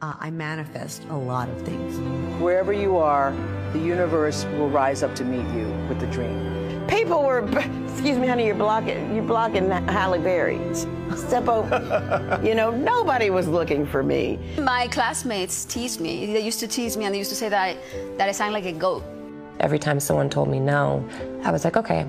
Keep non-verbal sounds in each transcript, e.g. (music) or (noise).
Uh, I manifest a lot of things. Wherever you are, the universe will rise up to meet you with the dream. People were, excuse me, honey, you're blocking, you're blocking Halle Berry. Step over. (laughs) you know, nobody was looking for me. My classmates teased me. They used to tease me and they used to say that I, that I sound like a goat. Every time someone told me no, I was like, okay,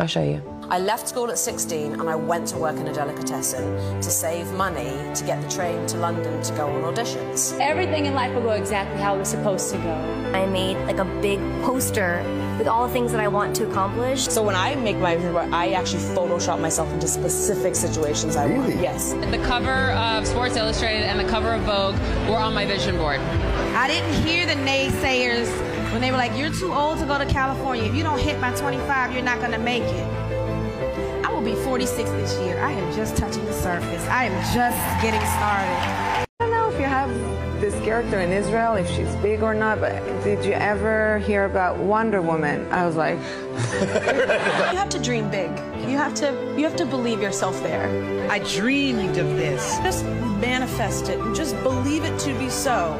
I'll show you. I left school at 16 and I went to work in a delicatessen to save money to get the train to London to go on auditions. Everything in life will go exactly how it was supposed to go. I made like a big poster with all the things that I want to accomplish. So when I make my vision board, I actually Photoshop myself into specific situations I really? want. Yes. The cover of Sports Illustrated and the cover of Vogue were on my vision board. I didn't hear the naysayers when they were like, you're too old to go to California. If you don't hit by 25, you're not going to make it. I will be 46 this year. I am just touching the surface. I am just getting started. I don't know if you have this character in Israel, if she's big or not, but did you ever hear about Wonder Woman? I was like, (laughs) you have to dream big. You have to you have to believe yourself there. I dreamed of this. Just manifest it and just believe it to be so.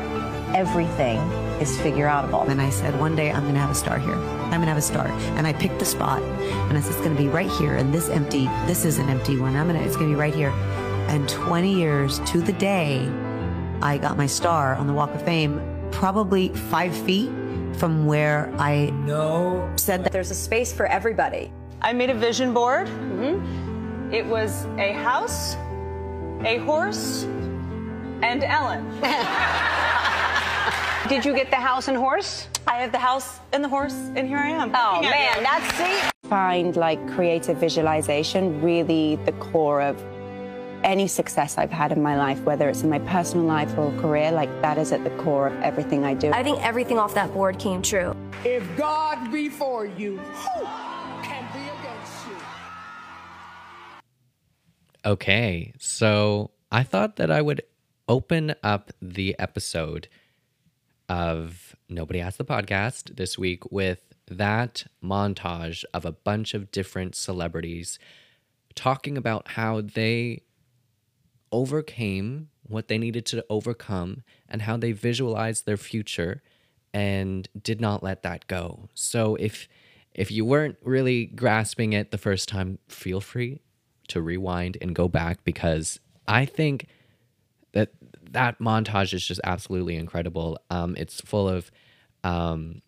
Everything is figure outable. And I said, one day I'm going to have a star here. I'm going to have a star. And I picked the spot and I said, it's going to be right here. And this empty, this is an empty one. I'm going to, it's going to be right here. And 20 years to the day, I got my star on the Walk of Fame, probably five feet from where I no. said that there's a space for everybody. I made a vision board. Mm-hmm. It was a house, a horse, and Ellen. (laughs) Did you get the house and horse? I have the house and the horse, and here I am. Oh man, that's see. Find like creative visualization really the core of any success I've had in my life, whether it's in my personal life or career, like that is at the core of everything I do. I think everything off that board came true. If God be for you, who can be against you? Okay, so I thought that I would open up the episode of Nobody Asked the Podcast this week with that montage of a bunch of different celebrities talking about how they overcame what they needed to overcome and how they visualized their future and did not let that go. So if if you weren't really grasping it the first time, feel free to rewind and go back because I think that montage is just absolutely incredible. Um, it's full of um,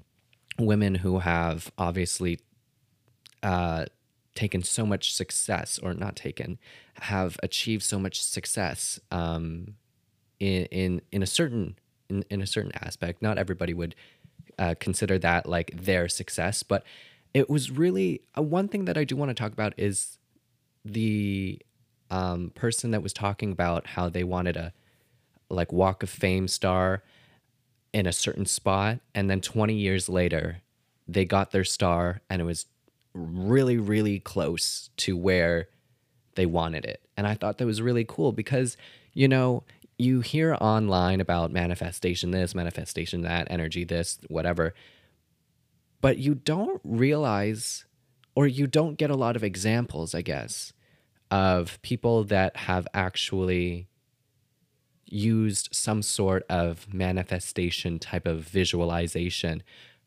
women who have obviously uh, taken so much success, or not taken, have achieved so much success um, in in in a certain in, in a certain aspect. Not everybody would uh, consider that like their success, but it was really uh, one thing that I do want to talk about is the um, person that was talking about how they wanted a like Walk of Fame star in a certain spot, and then 20 years later, they got their star, and it was really, really close to where they wanted it. And I thought that was really cool because, you know, you hear online about manifestation this, manifestation that, energy this, whatever, but you don't realize or you don't get a lot of examples, I guess, of people that have actually used some sort of manifestation type of visualization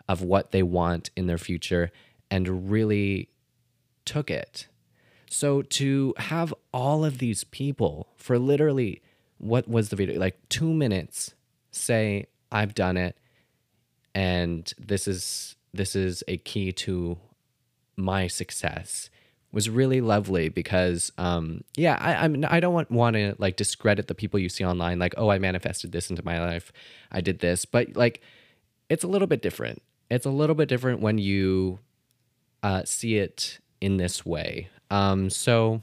of what they want in their future and really took it. So to have all of these people for literally what was the video like 2 minutes say I've done it and this is this is a key to my success was really lovely because um yeah I I'm I don't want want to like discredit the people you see online like oh I manifested this into my life. I did this. But like it's a little bit different. It's a little bit different when you uh, see it in this way. Um so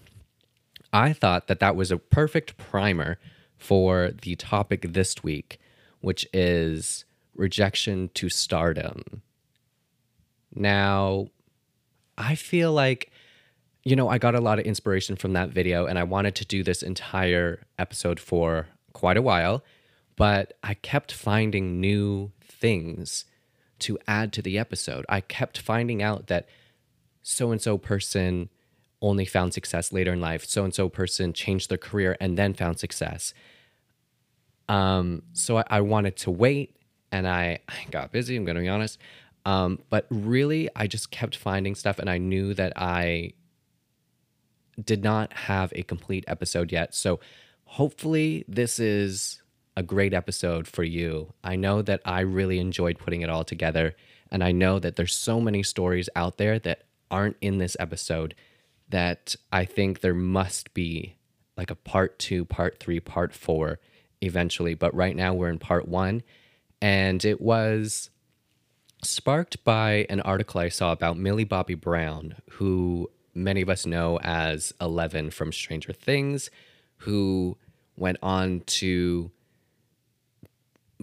I thought that that was a perfect primer for the topic this week which is rejection to stardom. Now I feel like you know, I got a lot of inspiration from that video and I wanted to do this entire episode for quite a while, but I kept finding new things to add to the episode. I kept finding out that so and so person only found success later in life, so and so person changed their career and then found success. Um, so I, I wanted to wait and I, I got busy, I'm to be honest. Um, but really, I just kept finding stuff and I knew that I did not have a complete episode yet. So hopefully, this is a great episode for you. I know that I really enjoyed putting it all together. And I know that there's so many stories out there that aren't in this episode that I think there must be like a part two, part three, part four eventually. But right now we're in part one. And it was sparked by an article I saw about Millie Bobby Brown, who many of us know as Eleven from Stranger Things, who went on to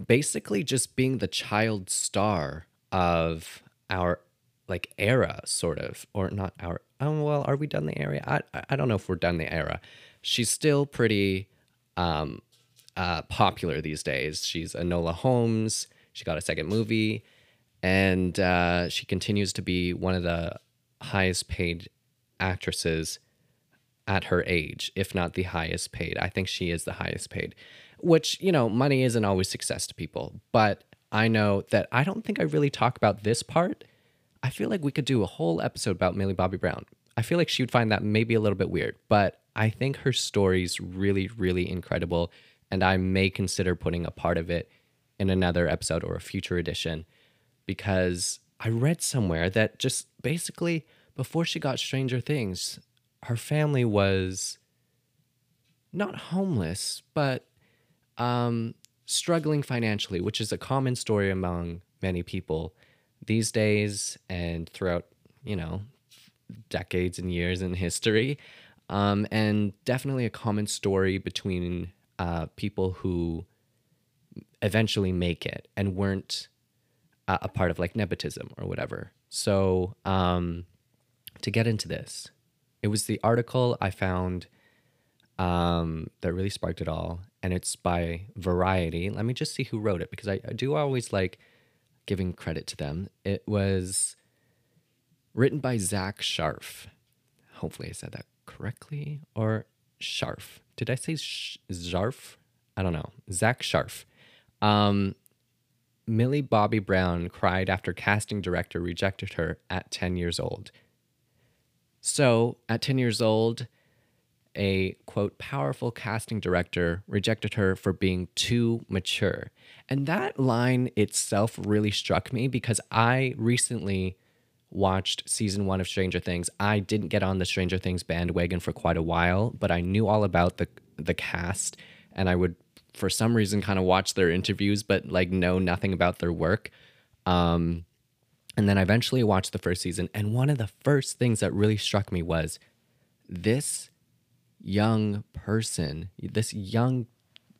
basically just being the child star of our like era sort of or not our oh well are we done the era i i don't know if we're done the era. She's still pretty um uh popular these days. She's enola holmes. She got a second movie. And uh she continues to be one of the highest paid actresses at her age if not the highest paid i think she is the highest paid which, you know, money isn't always success to people. But I know that I don't think I really talk about this part. I feel like we could do a whole episode about Millie Bobby Brown. I feel like she would find that maybe a little bit weird, but I think her story's really, really incredible. And I may consider putting a part of it in another episode or a future edition because I read somewhere that just basically before she got Stranger Things, her family was not homeless, but um, struggling financially, which is a common story among many people these days and throughout, you know, decades and years in history. Um, and definitely a common story between uh, people who eventually make it and weren't uh, a part of like nepotism or whatever. So, um, to get into this, it was the article I found um, that really sparked it all. And it's by Variety. Let me just see who wrote it because I, I do always like giving credit to them. It was written by Zack Sharf. Hopefully, I said that correctly. Or Sharf. Did I say sh- Zarf? I don't know. Zack Sharf. Um, Millie Bobby Brown cried after casting director rejected her at 10 years old. So, at 10 years old, a quote powerful casting director rejected her for being too mature. And that line itself really struck me because I recently watched season 1 of Stranger Things. I didn't get on the Stranger Things bandwagon for quite a while, but I knew all about the the cast and I would for some reason kind of watch their interviews but like know nothing about their work. Um and then I eventually watched the first season and one of the first things that really struck me was this young person, this young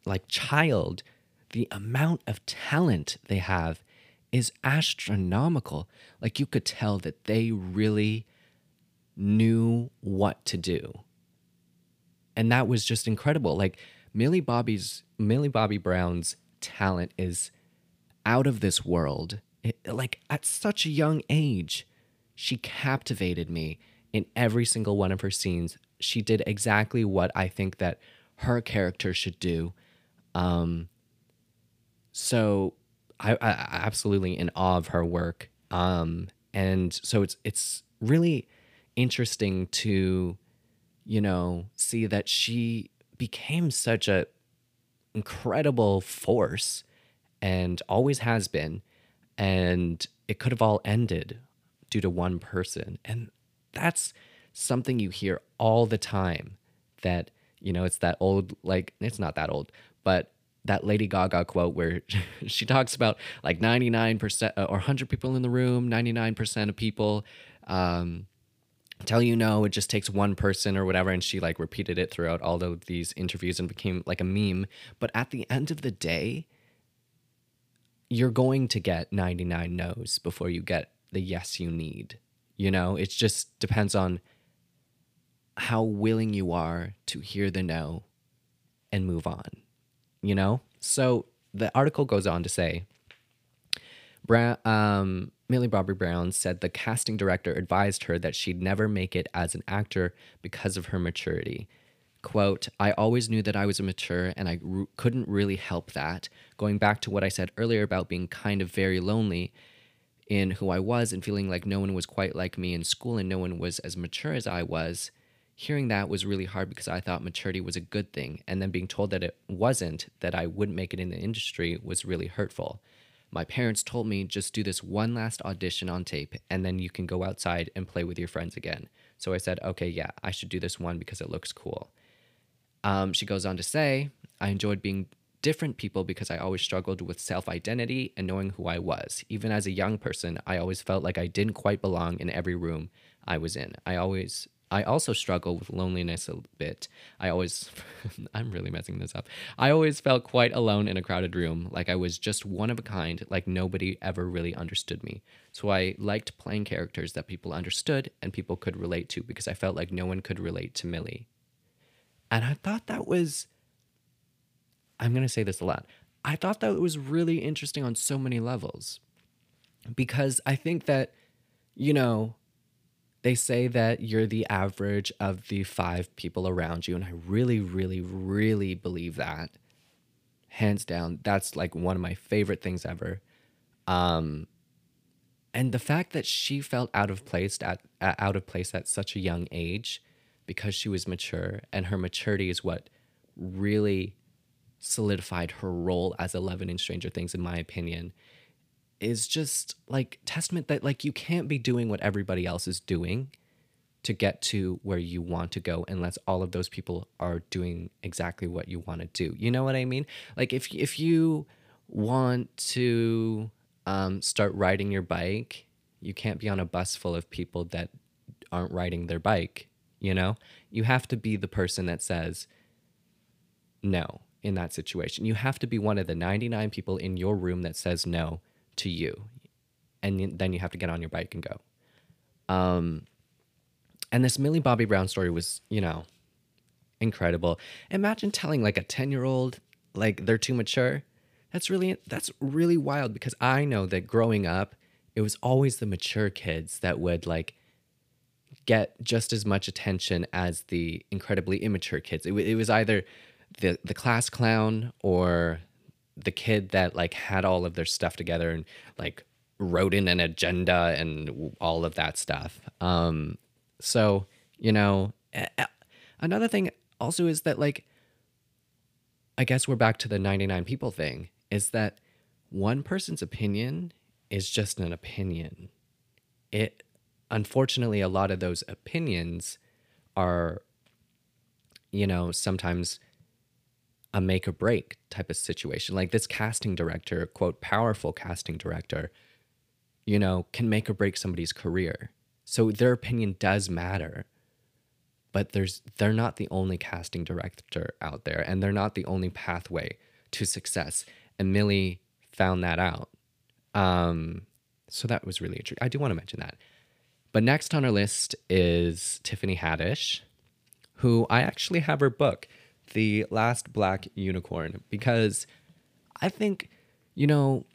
like child, the amount of talent they have is astronomical. Like you could tell that they really knew what to do. And that was just incredible. Like Millie Bobby's Millie Bobby Brown's talent is out of this world. Like at such a young age, she captivated me in every single one of her scenes she did exactly what I think that her character should do. Um, so I, I absolutely in awe of her work. Um, and so it's it's really interesting to, you know, see that she became such a incredible force and always has been and it could have all ended due to one person and that's something you hear all the time that, you know, it's that old, like, it's not that old, but that Lady Gaga quote where (laughs) she talks about like 99% uh, or 100 people in the room, 99% of people um, tell you no, it just takes one person or whatever. And she like repeated it throughout all of these interviews and became like a meme. But at the end of the day, you're going to get 99 no's before you get the yes you need. You know, it just depends on how willing you are to hear the no and move on, you know? So the article goes on to say Bra- um, Millie Bobby Brown said the casting director advised her that she'd never make it as an actor because of her maturity. Quote, I always knew that I was immature and I couldn't really help that. Going back to what I said earlier about being kind of very lonely in who I was and feeling like no one was quite like me in school and no one was as mature as I was, hearing that was really hard because I thought maturity was a good thing. And then being told that it wasn't, that I wouldn't make it in the industry, was really hurtful. My parents told me just do this one last audition on tape and then you can go outside and play with your friends again. So I said, okay, yeah, I should do this one because it looks cool. Um, she goes on to say, I enjoyed being different people because I always struggled with self identity and knowing who I was. Even as a young person, I always felt like I didn't quite belong in every room I was in. I always I also struggle with loneliness a bit. I always, (laughs) I'm really messing this up. I always felt quite alone in a crowded room, like I was just one of a kind, like nobody ever really understood me. So I liked playing characters that people understood and people could relate to because I felt like no one could relate to Millie. And I thought that was, I'm going to say this a lot. I thought that it was really interesting on so many levels because I think that, you know, they say that you're the average of the five people around you. And I really, really, really believe that. Hands down. That's like one of my favorite things ever. Um, and the fact that she felt out of place at, out of place at such a young age because she was mature and her maturity is what really solidified her role as Eleven in Stranger Things, in my opinion, is just like testament that like you can't be doing what everybody else is doing to get to where you want to go unless all of those people are doing exactly what you want to do. You know what I mean? Like if if you want to um, start riding your bike, you can't be on a bus full of people that aren't riding their bike. You know, you have to be the person that says no in that situation. You have to be one of the 99 people in your room that says no to you. And then you have to get on your bike and go. Um, and this Millie Bobby Brown story was, you know, incredible. Imagine telling like a 10 year old, like they're too mature. That's really, that's really wild because I know that growing up, it was always the mature kids that would like get just as much attention as the incredibly immature kids. It, it was either the the class clown or the kid that like had all of their stuff together and like wrote in an agenda and all of that stuff. Um, so you know, another thing also is that like, I guess we're back to the ninety nine people thing. Is that one person's opinion is just an opinion. It unfortunately a lot of those opinions are you know sometimes a make or break type of situation. Like this casting director, quote, powerful casting director, you know, can make or break somebody's career. So their opinion does matter. But there's they're not the only casting director out there and they're not the only pathway to success. And Millie found that out. Um, so that was really interesting. I do want to mention that. But next on our list is Tiffany Haddish, who I actually have her book the last black unicorn because I think, you know,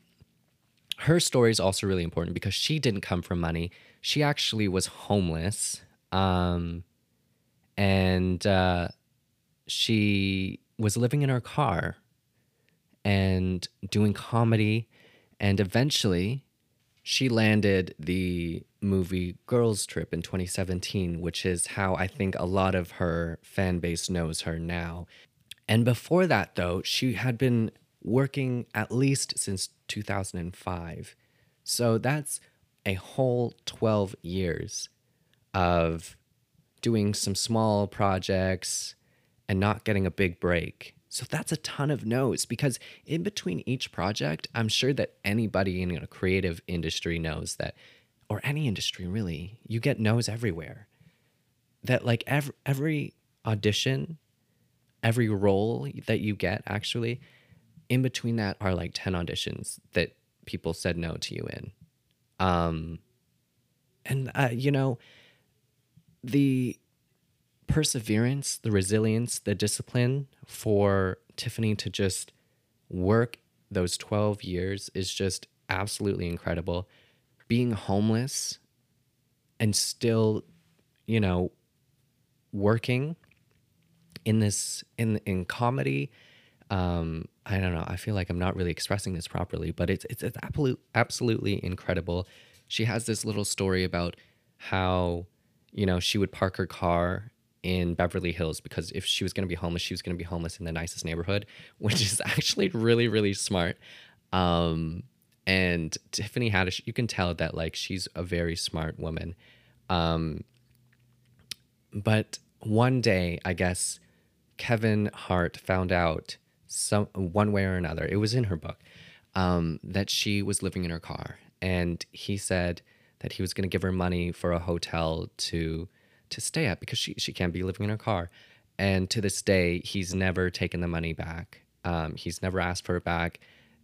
her story is also really important because she didn't come from money. She actually was homeless. Um, and uh, she was living in her car and doing comedy. And eventually, she landed the movie Girls Trip in 2017, which is how I think a lot of her fan base knows her now. And before that, though, she had been working at least since 2005. So that's a whole 12 years of doing some small projects and not getting a big break. So that's a ton of no's because in between each project, I'm sure that anybody in a creative industry knows that, or any industry really, you get no's everywhere. That like every, every audition, every role that you get actually, in between that are like 10 auditions that people said no to you in. Um, and, uh, you know, the perseverance, the resilience, the discipline for Tiffany to just work those 12 years is just absolutely incredible. Being homeless and still, you know, working in this in in comedy um i don't know i feel like i'm not really expressing this properly but it's it's, it's absolute, absolutely incredible she has this little story about how you know she would park her car in beverly hills because if she was going to be homeless she was going to be homeless in the nicest neighborhood (laughs) which is actually really really smart um and tiffany haddish you can tell that like she's a very smart woman um but one day, I guess Kevin Hart found out some one way or another. It was in her book um, that she was living in her car, and he said that he was going to give her money for a hotel to to stay at because she she can't be living in her car. And to this day, he's never taken the money back. Um, he's never asked for it back,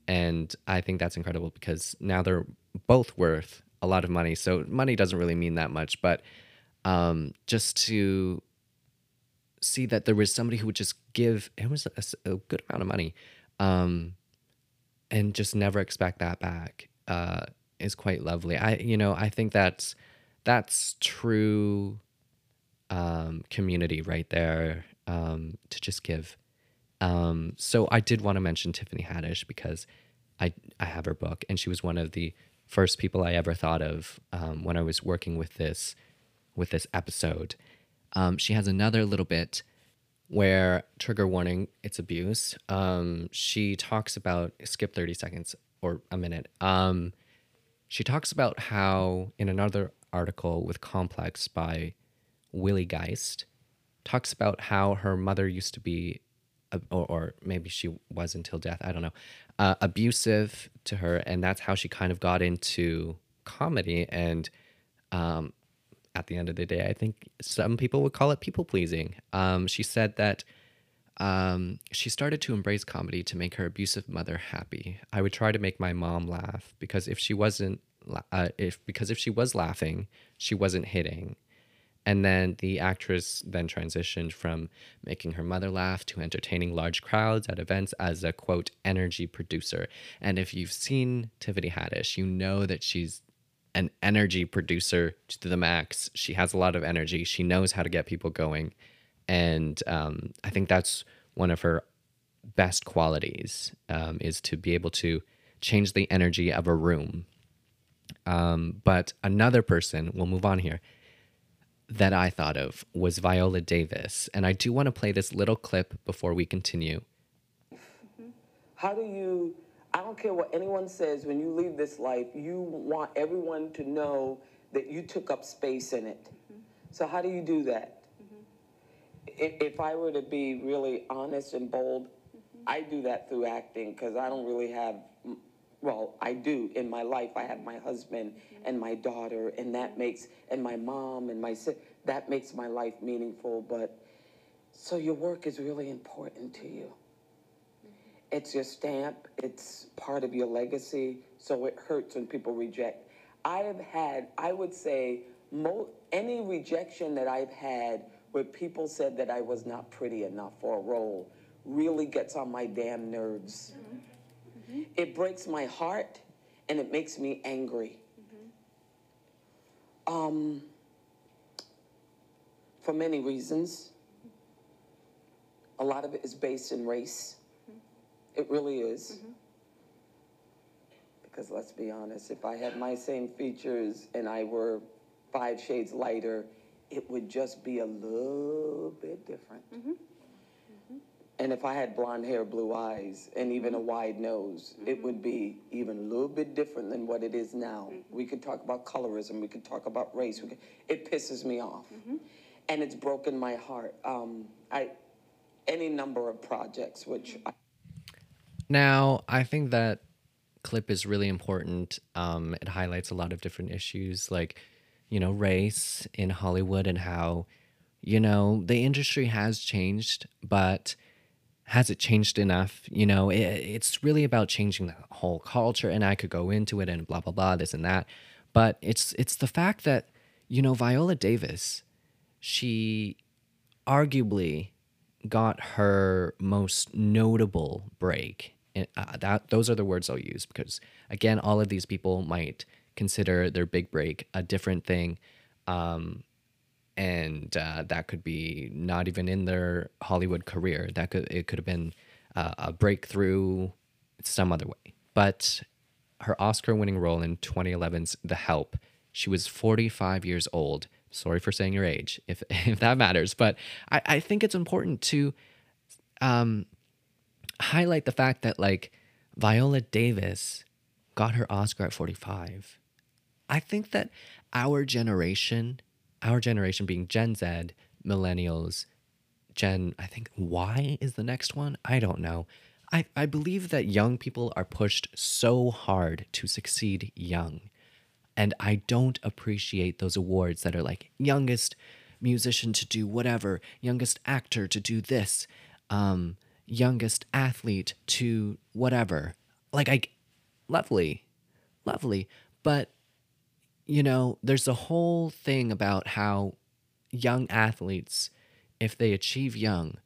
and I think that's incredible because now they're both worth a lot of money. So money doesn't really mean that much, but um, just to see that there was somebody who would just give it was a, a good amount of money um, and just never expect that back uh, is quite lovely i you know i think that's that's true um, community right there um, to just give um, so i did want to mention tiffany haddish because i i have her book and she was one of the first people i ever thought of um, when i was working with this with this episode um, she has another little bit where trigger warning, it's abuse. Um, she talks about skip 30 seconds or a minute. Um, she talks about how in another article with Complex by Willie Geist, talks about how her mother used to be, or, or maybe she was until death, I don't know, uh, abusive to her. And that's how she kind of got into comedy. And um, at the end of the day, I think some people would call it people pleasing. Um, she said that um, she started to embrace comedy to make her abusive mother happy. I would try to make my mom laugh because if she wasn't, uh, if because if she was laughing, she wasn't hitting. And then the actress then transitioned from making her mother laugh to entertaining large crowds at events as a quote energy producer. And if you've seen Tiffany Haddish, you know that she's an energy producer to the max. She has a lot of energy. She knows how to get people going. And um, I think that's one of her best qualities um, is to be able to change the energy of a room. Um, but another person, we'll move on here, that I thought of was Viola Davis. And I do want to play this little clip before we continue. How do you I don't care what anyone says, when you leave this life, you want everyone to know that you took up space in it. Mm-hmm. So, how do you do that? If, I were to be really honest and bold, mm-hmm. I do that through acting because I don't really have, well, I do in my life. I have my husband mm-hmm. and my daughter, and that makes, and my mom and my sister, that makes my life meaningful. But so your work is really important to you. Mm-hmm. It's your stamp, it's part of your legacy, so it hurts when people reject. I have had, I would say, mo- any rejection that I've had where people said that I was not pretty enough for a role really gets on my damn nerves. Mm-hmm. Mm-hmm. It breaks my heart and it makes me angry. Mm-hmm. Um, for many reasons. A lot of it is based in race. It really is. Mm-hmm. Because let's be honest, if I had my same features and I were five shades lighter, it would just be a little bit different. Mm-hmm. Mm-hmm. And if I had blonde hair, blue eyes, and even a mm-hmm. wide nose, it would be even a little bit different than what it is now. Mm-hmm. We could talk about colorism, we could talk about race. Could, it pisses me off. Mm-hmm. And it's broken my heart. Um, I, any number of projects, which I now, I think that clip is really important. Um, it highlights a lot of different issues like, you know, race in Hollywood and how, you know, the industry has changed, but has it changed enough? You know, it, it's really about changing the whole culture, and I could go into it and blah blah blah, this and that. But it's it's the fact that, you know, Viola Davis, she arguably got her most notable break uh, that those are the words I'll use because again, all of these people might consider their big break a different thing. Um, and uh, that could be not even in their Hollywood career. That could it could have been uh, a breakthrough some other way. But her Oscar-winning role in 2011's The Help, she was 45 years old. Sorry for saying your age, if (laughs) if that matters. But I, I think it's important to um, highlight the fact that like Viola Davis got her Oscar at 45. I think that our generation, our generation being Gen Z, millennials, Gen, I think Y is the next one. I don't know. I, I believe that young people are pushed so hard to succeed young. And I don't appreciate those awards that are like youngest musician to do whatever, youngest actor to do this, um, youngest athlete to whatever. Like, I, lovely, lovely. But, you know, there's a whole thing about how young athletes, if they achieve young,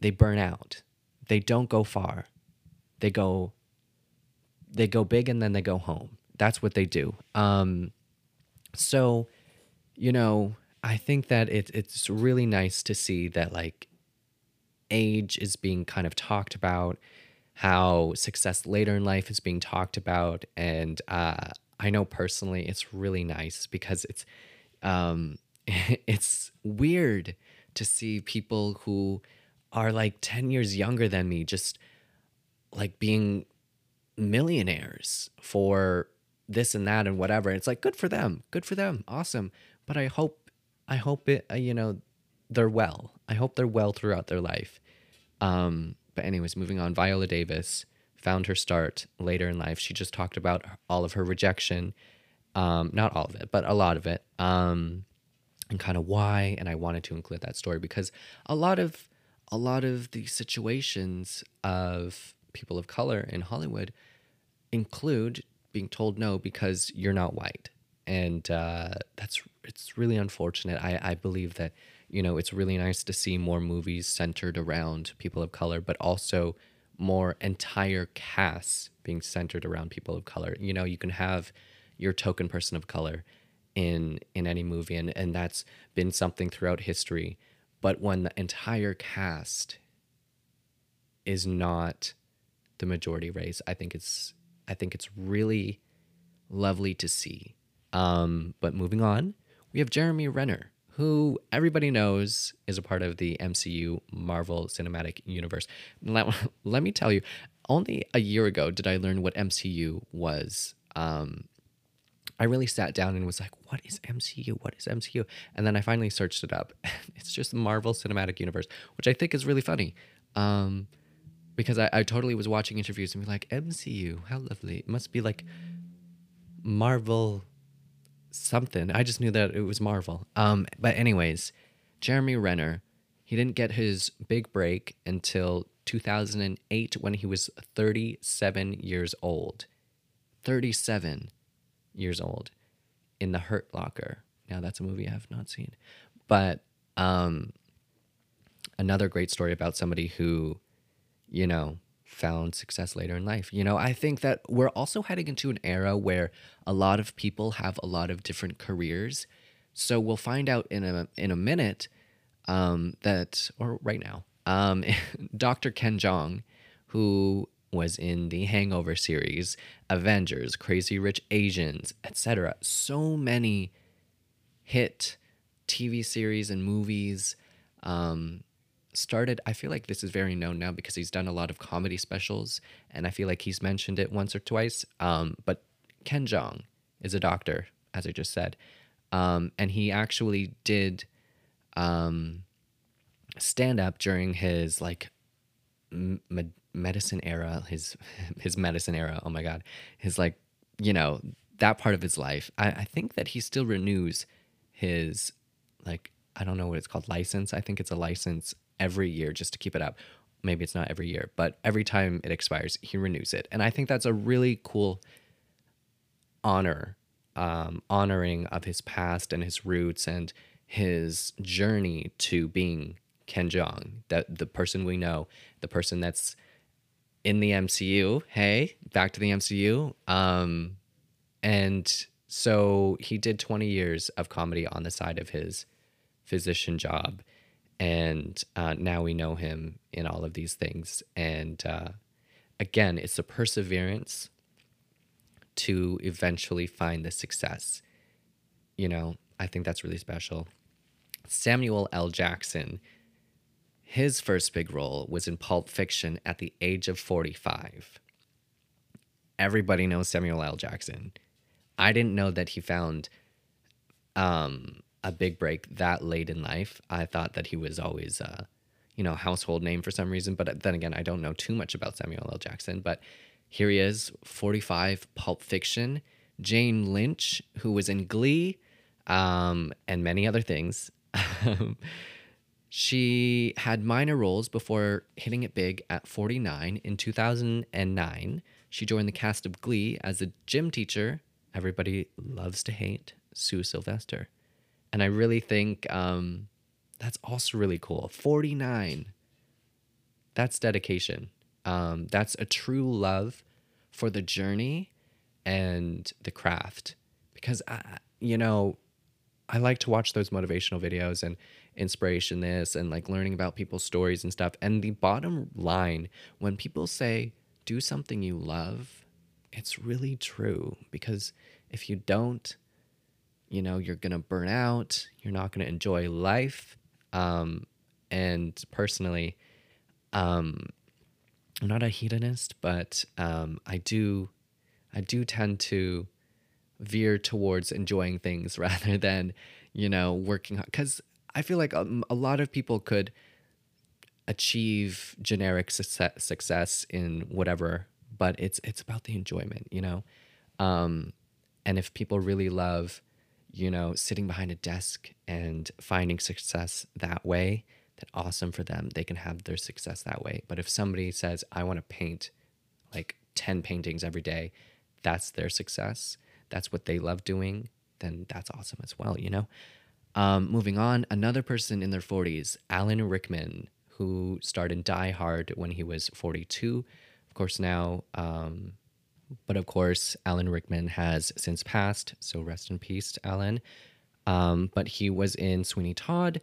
they burn out. They don't go far. They go they go big and then they go home. That's what they do. Um so, you know, I think that it, it's really nice to see that like age is being kind of talked about, how success later in life is being talked about, and uh, I know personally it's really nice because it's um, (laughs) it's weird to see people who are like 10 years younger than me just like being millionaires for this and that and whatever. It's like good for them. Good for them. Awesome. But I hope I hope it uh, you know they're well. I hope they're well throughout their life. Um but anyways, moving on. Viola Davis found her start later in life. She just talked about all of her rejection. Um not all of it, but a lot of it. Um and kind of why and I wanted to include that story because a lot of a lot of the situations of people of color in Hollywood include being told no because you're not white, and uh, that's it's really unfortunate. I I believe that you know it's really nice to see more movies centered around people of color, but also more entire casts being centered around people of color. You know, you can have your token person of color in in any movie, and and that's been something throughout history. But when the entire cast is not the majority race, I think it's I think it's really lovely to see. Um, but moving on, we have Jeremy Renner, who everybody knows is a part of the MCU Marvel Cinematic Universe. Let, (laughs) let me tell you, only a year ago did I learn what MCU was. Um, I really sat down and was like, what is MCU? What is MCU? And then I finally searched it up. (laughs) it's just Marvel Cinematic Universe, which I think is really funny. Um, because I, I totally was watching interviews and be like, MCU, how lovely. It must be like Marvel something. I just knew that it was Marvel. Um, but anyways, Jeremy Renner, he didn't get his big break until 2008 when he was 37 years old. 37 years old in The Hurt Locker. Now that's a movie I have not seen. But um another great story about somebody who, you know, found success later in life. You know, I think that we're also heading into an era where a lot of people have a lot of different careers. So we'll find out in a in a minute um, that, or right now, um, (laughs) Dr. Ken Jeong, who was in the Hangover series, Avengers, Crazy Rich Asians, etc. So many hit TV series and movies. Um, started i feel like this is very known now because he's done a lot of comedy specials and i feel like he's mentioned it once or twice um, but ken jeong is a doctor as i just said um, and he actually did um, stand up during his like med- medicine era his (laughs) his medicine era oh my god his like you know that part of his life. I, I think that he still renews his like i don't know what it's called license. I think it's a license every year just to keep it up. Maybe it's not every year, but every time it expires, he renews it. And I think that's a really cool honor, um, honoring of his past and his roots and his journey to being Ken Jeong, that the person we know, the person that's in the MCU. Hey, back to the MCU. Um, and So he did 20 years of comedy on the side of his physician job. And uh, now we know him in all of these things. And uh, again, it's the perseverance to eventually find the success. You know, I think that's really special. Samuel L. Jackson, his first big role was in Pulp Fiction at the age of 45. Everybody knows Samuel L. Jackson. I didn't know that he found um, a big break that late in life. I thought that he was always, uh, you know, household name for some reason. But then again, I don't know too much about Samuel L. Jackson. But here he is, 45, Pulp Fiction. Jane Lynch, who was in Glee, um, and many other things. (laughs) she had minor roles before hitting it big at 49 in 2009. She joined the cast of Glee as a gym teacher. Everybody loves to hate Sue Sylvester. And I really think um, that's also really cool. 49. That's dedication. Um, that's a true love for the journey and the craft. Because, I, you know, I like to watch those motivational videos and inspiration this and like learning about people's stories and stuff. And the bottom line, when people say, do something you love, it's really true because if you don't, you know, you're to burn out, you're not to enjoy life. Um, and personally, um, I'm not a hedonist, but um, I do, I do tend to veer towards enjoying things (laughs) rather than, you know, working hard. Because I feel like um, a lot of people could achieve generic success, success in whatever, but it's it's about the enjoyment, you know. Um, and if people really love, you know, sitting behind a desk and finding success that way, then awesome for them. They can have their success that way. But if somebody says, "I want to paint like ten paintings every day," that's their success that's what they love doing, then that's awesome as well, you know? Um, moving on, another person in their 40s, Alan Rickman, who starred in Die Hard when he was 42. Of course, now, um, but of course, Alan Rickman has since passed, so rest in peace, Alan. Um, but he was in Sweeney Todd,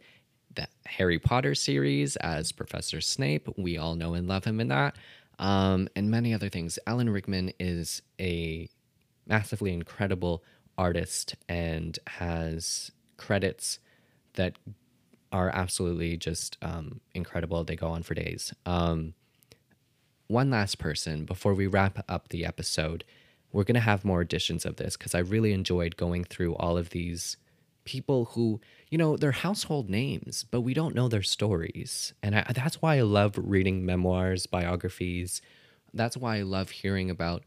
the Harry Potter series as Professor Snape. We all know and love him in that. Um, and many other things. Alan Rickman is a massively incredible artist and has credits that are absolutely just um, incredible. They go on for days. Um, one last person before we wrap up the episode. We're going to have more editions of this because I really enjoyed going through all of these people who, you know, they're household names, but we don't know their stories. And I, that's why I love reading memoirs, biographies. That's why I love hearing about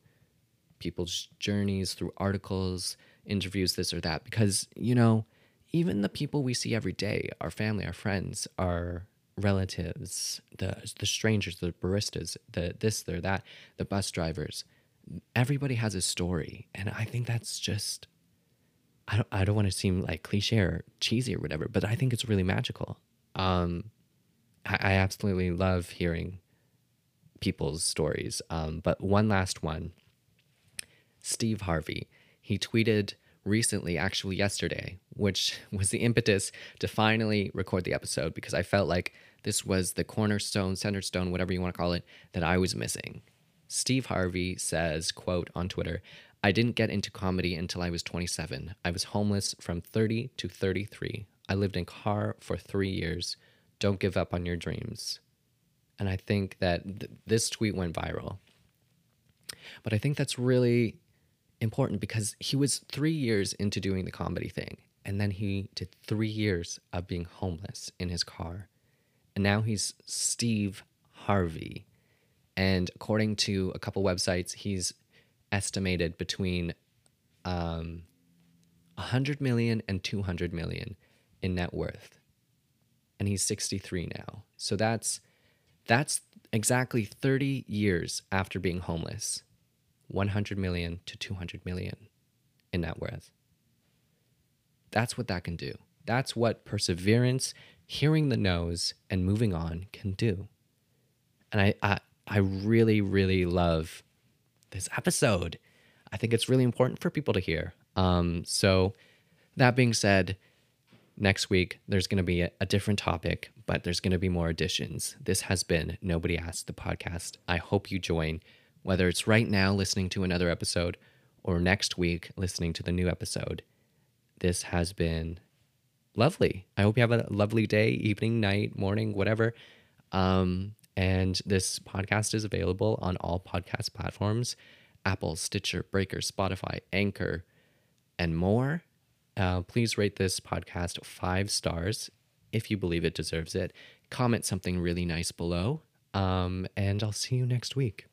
people's journeys through articles, interviews, this or that. Because, you know, even the people we see every day, our family, our friends, our relatives, the the strangers, the baristas, the this, the that, the bus drivers, everybody has a story. And I think that's just I don't I don't want to seem like cliche or cheesy or whatever, but I think it's really magical. Um I, I absolutely love hearing people's stories. Um, but one last one Steve Harvey. He tweeted recently, actually yesterday, which (laughs) was the impetus to finally record the episode because I felt like this was the cornerstone, center stone, whatever you want to call it, that I was missing. Steve Harvey says, quote on Twitter, I didn't get into comedy until I was 27. I was homeless from 30 to 33. I lived in car for three years. Don't give up on your dreams. And I think that th- this tweet went viral. But I think that's really important because he was three years into doing the comedy thing. And then he did three years of being homeless in his car. And now he's Steve Harvey. And according to a couple websites, he's estimated between um, 100 million and 200 million in net worth. And he's 63 now. So that's that's exactly 30 years after being homeless. 100 million to 200 million in net worth. That's what that can do. That's what perseverance, hearing the no's, and moving on can do. And I, I, I really, really love this episode. I think it's really important for people to hear. Um, so, that being said, next week there's going to be a, a different topic, but there's going to be more additions. This has been Nobody Asked the podcast. I hope you join, whether it's right now listening to another episode or next week listening to the new episode. This has been lovely. I hope you have a lovely day, evening, night, morning, whatever. Um, and this podcast is available on all podcast platforms Apple, Stitcher, Breaker, Spotify, Anchor, and more. Uh, please rate this podcast five stars if you believe it deserves it. Comment something really nice below. Um, and I'll see you next week.